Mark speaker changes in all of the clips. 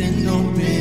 Speaker 1: an open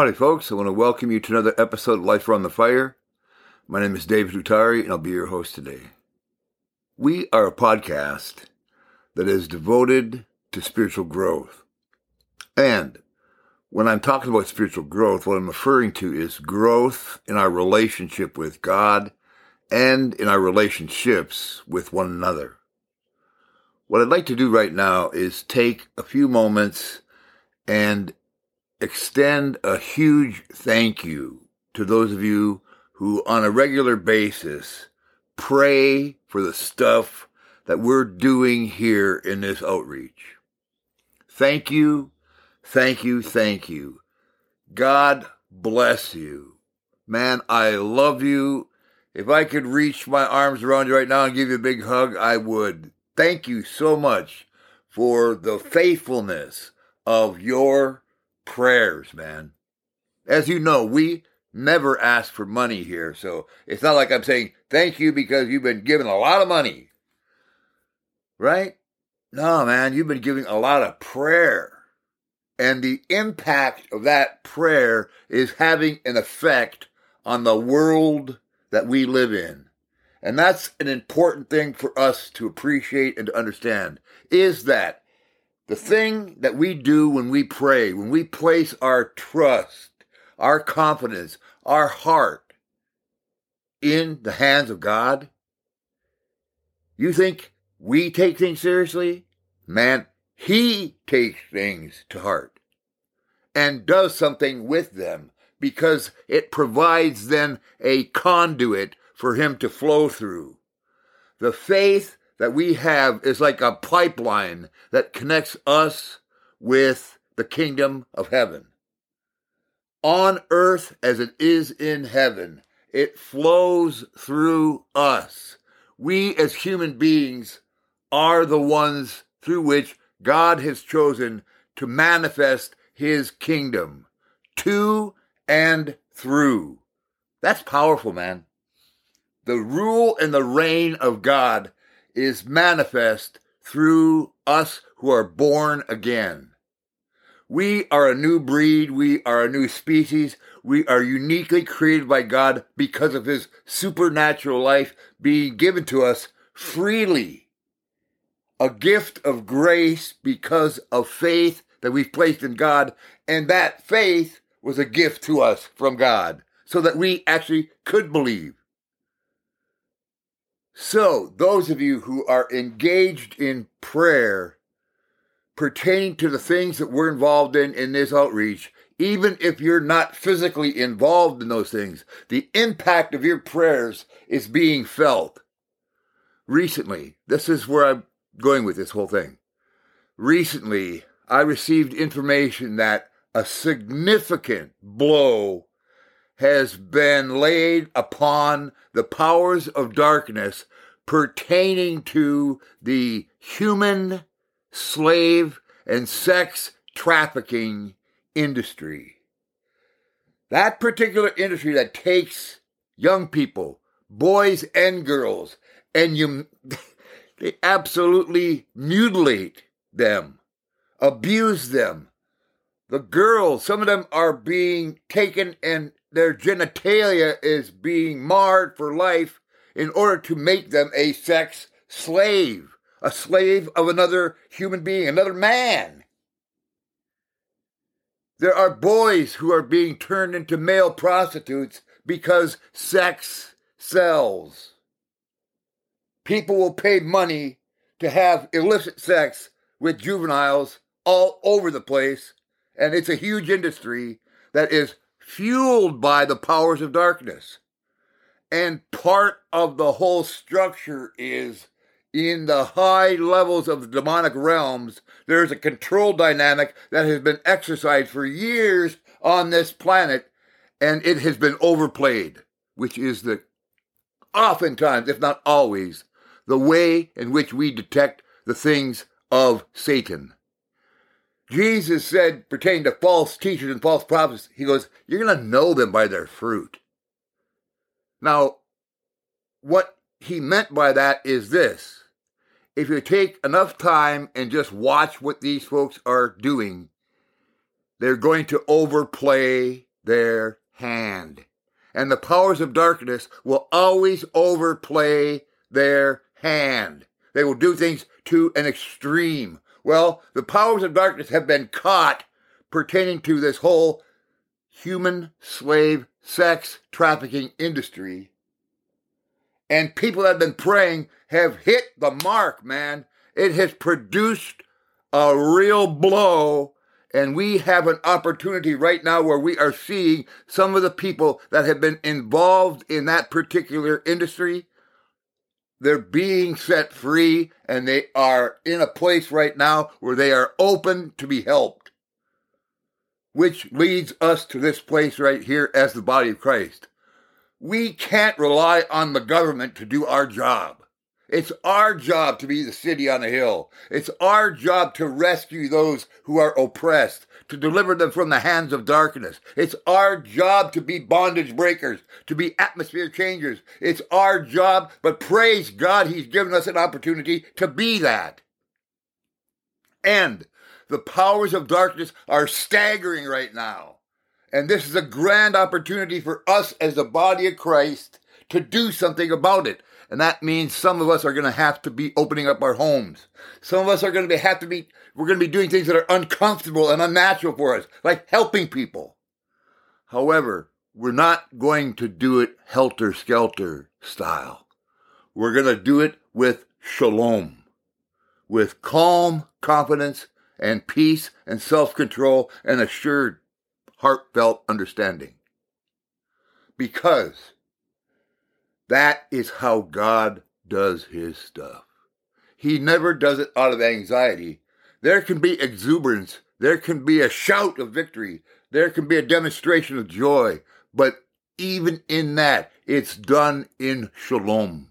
Speaker 2: Howdy, folks. I want to welcome you to another episode of Life Around the Fire. My name is David Utari, and I'll be your host today. We are a podcast that is devoted to spiritual growth. And when I'm talking about spiritual growth, what I'm referring to is growth in our relationship with God and in our relationships with one another. What I'd like to do right now is take a few moments and extend a huge thank you to those of you who, on a regular basis, pray for the stuff that we're doing here in this outreach. Thank you, thank you, thank you. God bless you. Man, I love you. If I could reach my arms around you right now and give you a big hug, I would. Thank you so much for the faithfulness of your prayers, man. As you know, we never ask for money here, so it's not like I'm saying thank you because you've been given a lot of money. Right? No, man, you've been giving a lot of prayer. And the impact of that prayer is having an effect on the world that we live in. And that's an important thing for us to appreciate and to understand is that the thing that we do when we pray, when we place our trust, our confidence, our heart in the hands of God, you think we take things seriously? Man, He takes things to heart and does something with them because it provides then a conduit for Him to flow through. The faith that we have is like a pipeline that connects us with the kingdom of heaven. On earth as it is in heaven, it flows through us. We as human beings are the ones through which God has chosen to manifest his kingdom to and through. That's powerful, man. The rule and the reign of God is manifest through us who are born again. We are a new breed. We are a new species. We are uniquely created by God because of his supernatural life being given to us freely. A gift of grace because of faith that we've placed in God. And that faith was a gift to us from God so that we actually could believe. So, those of you who are engaged in prayer pertaining to the things that we're involved in in this outreach, even if you're not physically involved in those things, the impact of your prayers is being felt. Recently, this is where I'm going with this whole thing. Recently, I received information that a significant blow has been laid upon the powers of darkness pertaining to the human slave and sex trafficking industry. That particular industry that takes young people, boys and girls, and you, they absolutely mutilate them, abuse them. The girls, some of them are being taken and their genitalia is being marred for life in order to make them a sex slave, a slave of another human being, another man. There are boys who are being turned into male prostitutes because sex sells. People will pay money to have illicit sex with juveniles all over the place, and it's a huge industry that is fueled by the powers of darkness. And part of the whole structure is in the high levels of the demonic realms, there's a control dynamic that has been exercised for years on this planet, and it has been overplayed, which is the oftentimes, if not always, the way in which we detect the things of Satan. Jesus said, pertaining to false teachers and false prophets, he goes, You're going to know them by their fruit. Now, what he meant by that is this if you take enough time and just watch what these folks are doing, they're going to overplay their hand. And the powers of darkness will always overplay their hand. They will do things to an extreme. Well, the powers of darkness have been caught pertaining to this whole human slave sex trafficking industry. And people that have been praying have hit the mark, man. It has produced a real blow. And we have an opportunity right now where we are seeing some of the people that have been involved in that particular industry they're being set free and they are in a place right now where they are open to be helped. Which leads us to this place right here as the body of Christ. We can't rely on the government to do our job. It's our job to be the city on the hill. It's our job to rescue those who are oppressed to deliver them from the hands of darkness. It's our job to be bondage breakers, to be atmosphere changers. It's our job, but praise God, He's given us an opportunity to be that. And the powers of darkness are staggering right now. And this is a grand opportunity for us as the body of Christ to do something about it. And that means some of us are going to have to be opening up our homes. Some of us are going to have to be, we're going to be doing things that are uncomfortable and unnatural for us, like helping people. However, we're not going to do it helter skelter style. We're going to do it with shalom, with calm confidence and peace and self control and assured heartfelt understanding. Because that is how God does his stuff. He never does it out of anxiety. There can be exuberance. There can be a shout of victory. There can be a demonstration of joy. But even in that, it's done in shalom.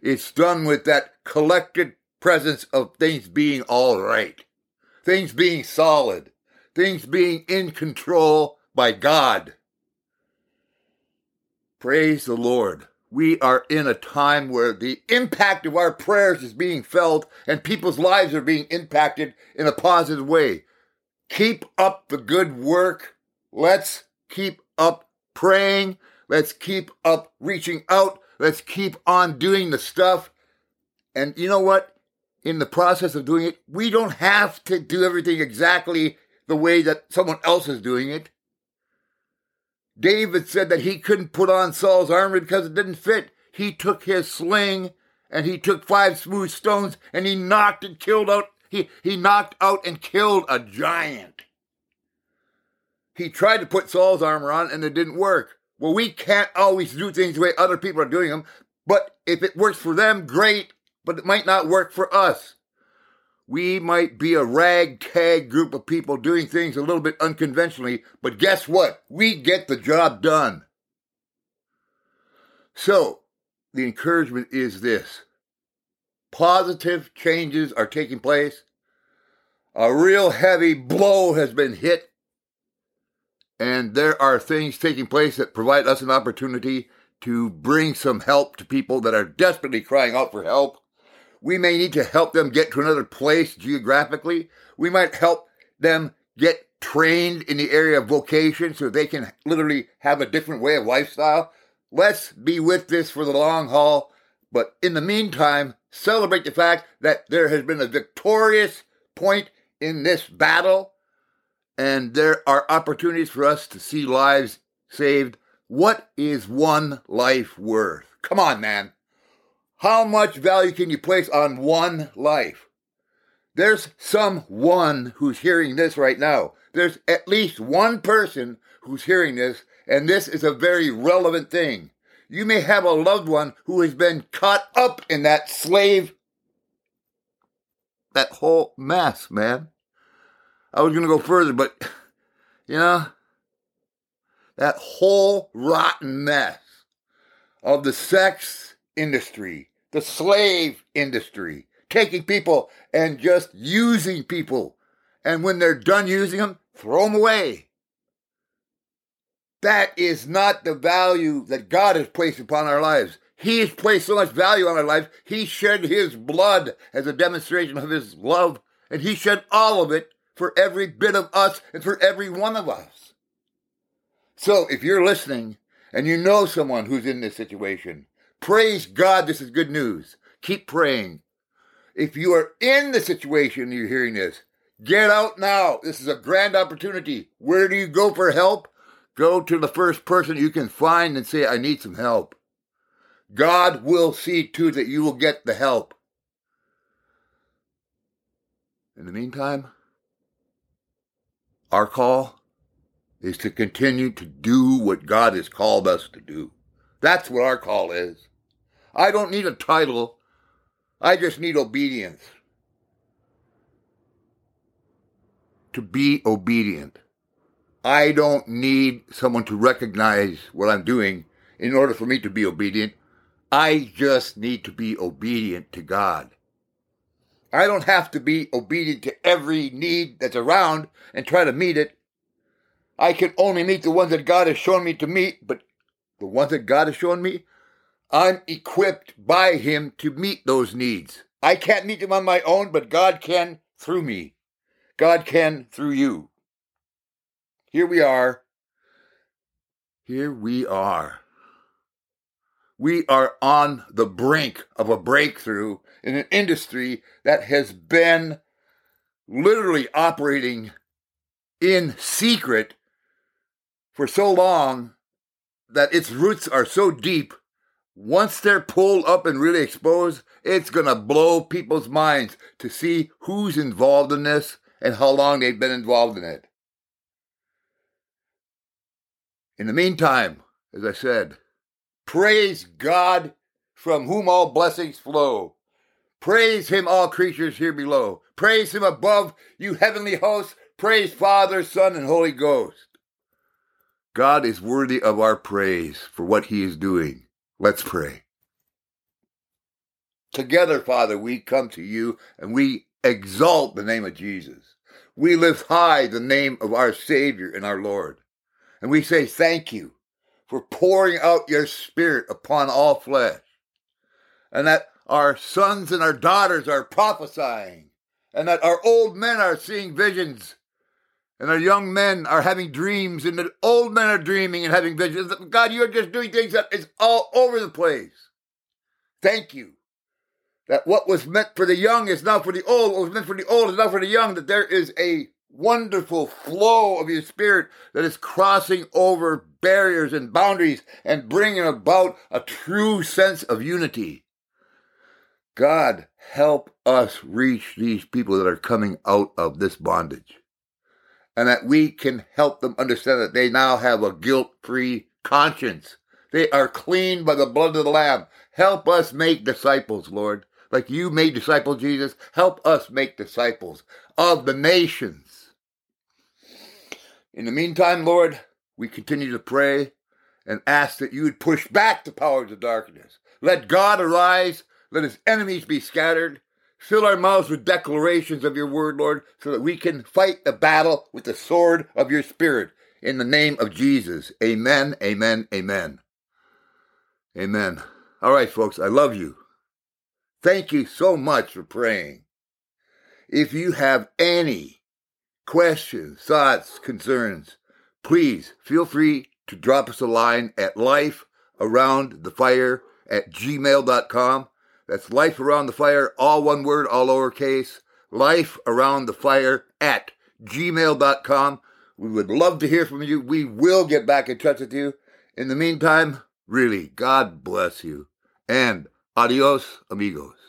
Speaker 2: It's done with that collected presence of things being all right, things being solid, things being in control by God. Praise the Lord we are in a time where the impact of our prayers is being felt and people's lives are being impacted in a positive way. Keep up the good work. Let's keep up praying. Let's keep up reaching out. Let's keep on doing the stuff. And you know what? In the process of doing it, we don't have to do everything exactly the way that someone else is doing it. David said that he couldn't put on Saul's armor because it didn't fit. He took his sling and he took five smooth stones and he knocked and killed out, he, he knocked out and killed a giant. He tried to put Saul's armor on and it didn't work. Well, we can't always do things the way other people are doing them, but if it works for them, great, but it might not work for us we might be a ragtag group of people doing things a little bit unconventionally, but guess what? We get the job done. So, the encouragement is this positive changes are taking place. A real heavy blow has been hit, and there are things taking place that provide us an opportunity to bring some help to people that are desperately crying out for help. We may need to help them get to another place geographically. We might help them get trained in the area of vocation so they can literally have a different way of lifestyle. Let's be with this for the long haul. But in the meantime, celebrate the fact that there has been a victorious point in this battle and there are opportunities for us to see lives saved. What is one life worth? Come on, man. How much value can you place on one life? There's someone who's hearing this right now. There's at least one person who's hearing this, and this is a very relevant thing. You may have a loved one who has been caught up in that slave, that whole mess, man. I was going to go further, but, you know, that whole rotten mess of the sex industry, the slave industry, taking people and just using people. And when they're done using them, throw them away. That is not the value that God has placed upon our lives. He has placed so much value on our lives. He shed his blood as a demonstration of his love, and he shed all of it for every bit of us and for every one of us. So if you're listening and you know someone who's in this situation, praise God, this is good news. Keep praying. If you are in the situation you're hearing this, get out now. This is a grand opportunity. Where do you go for help? Go to the first person you can find and say, I need some help. God will see to that you will get the help. In the meantime, our call is to continue to do what God has called us to do. That's what our call is. I don't need a title. I just need obedience. To be obedient. I don't need someone to recognize what I'm doing in order for me to be obedient. I just need to be obedient to God. I don't have to be obedient to every need that's around and try to meet it. I can only meet the ones that God has shown me to meet, but the ones that God has shown me, I'm equipped by Him to meet those needs. I can't meet them on my own, but God can through me. God can through you. Here we are. Here we are. We are on the brink of a breakthrough in an industry that has been literally operating in secret for so long that its roots are so deep. Once they're pulled up and really exposed, it's going to blow people's minds to see who's involved in this and how long they've been involved in it. In the meantime, as I said, praise God from whom all blessings flow. Praise him, all creatures here below. Praise him above, you heavenly hosts. Praise Father, Son, and Holy Ghost. God is worthy of our praise for what he is doing. Let's pray. Together, Father, we come to you and we exalt the name of Jesus. We lift high the name of our Savior and our Lord. And we say thank you for pouring out your Spirit upon all flesh. And that our sons and our daughters are prophesying. And that our old men are seeing visions. And our young men are having dreams. And the old men are dreaming and having visions. God, you're just doing things that is all over the place. Thank you that what was meant for the young is now for the old, what was meant for the old is now for the young, that there is a wonderful flow of your spirit that is crossing over barriers and boundaries and bringing about a true sense of unity. God, help us reach these people that are coming out of this bondage. And that we can help them understand that they now have a guilt free conscience. They are clean by the blood of the Lamb. Help us make disciples, Lord. Like you made disciples, Jesus. Help us make disciples of the nations. In the meantime, Lord, we continue to pray and ask that you would push back the powers of darkness. Let God arise. Let his enemies be scattered. Fill our mouths with declarations of your word, Lord, so that we can fight the battle with the sword of your spirit. In the name of Jesus. Amen, amen, amen. Amen. All right, folks, I love you. Thank you so much for praying. If you have any questions, thoughts, concerns, please feel free to drop us a line at lifearoundthefire at gmail.com. That's life around the fire, all one word, all lowercase. Life around the fire at gmail.com. We would love to hear from you. We will get back in touch with you. In the meantime, really, God bless you and Adios, amigos.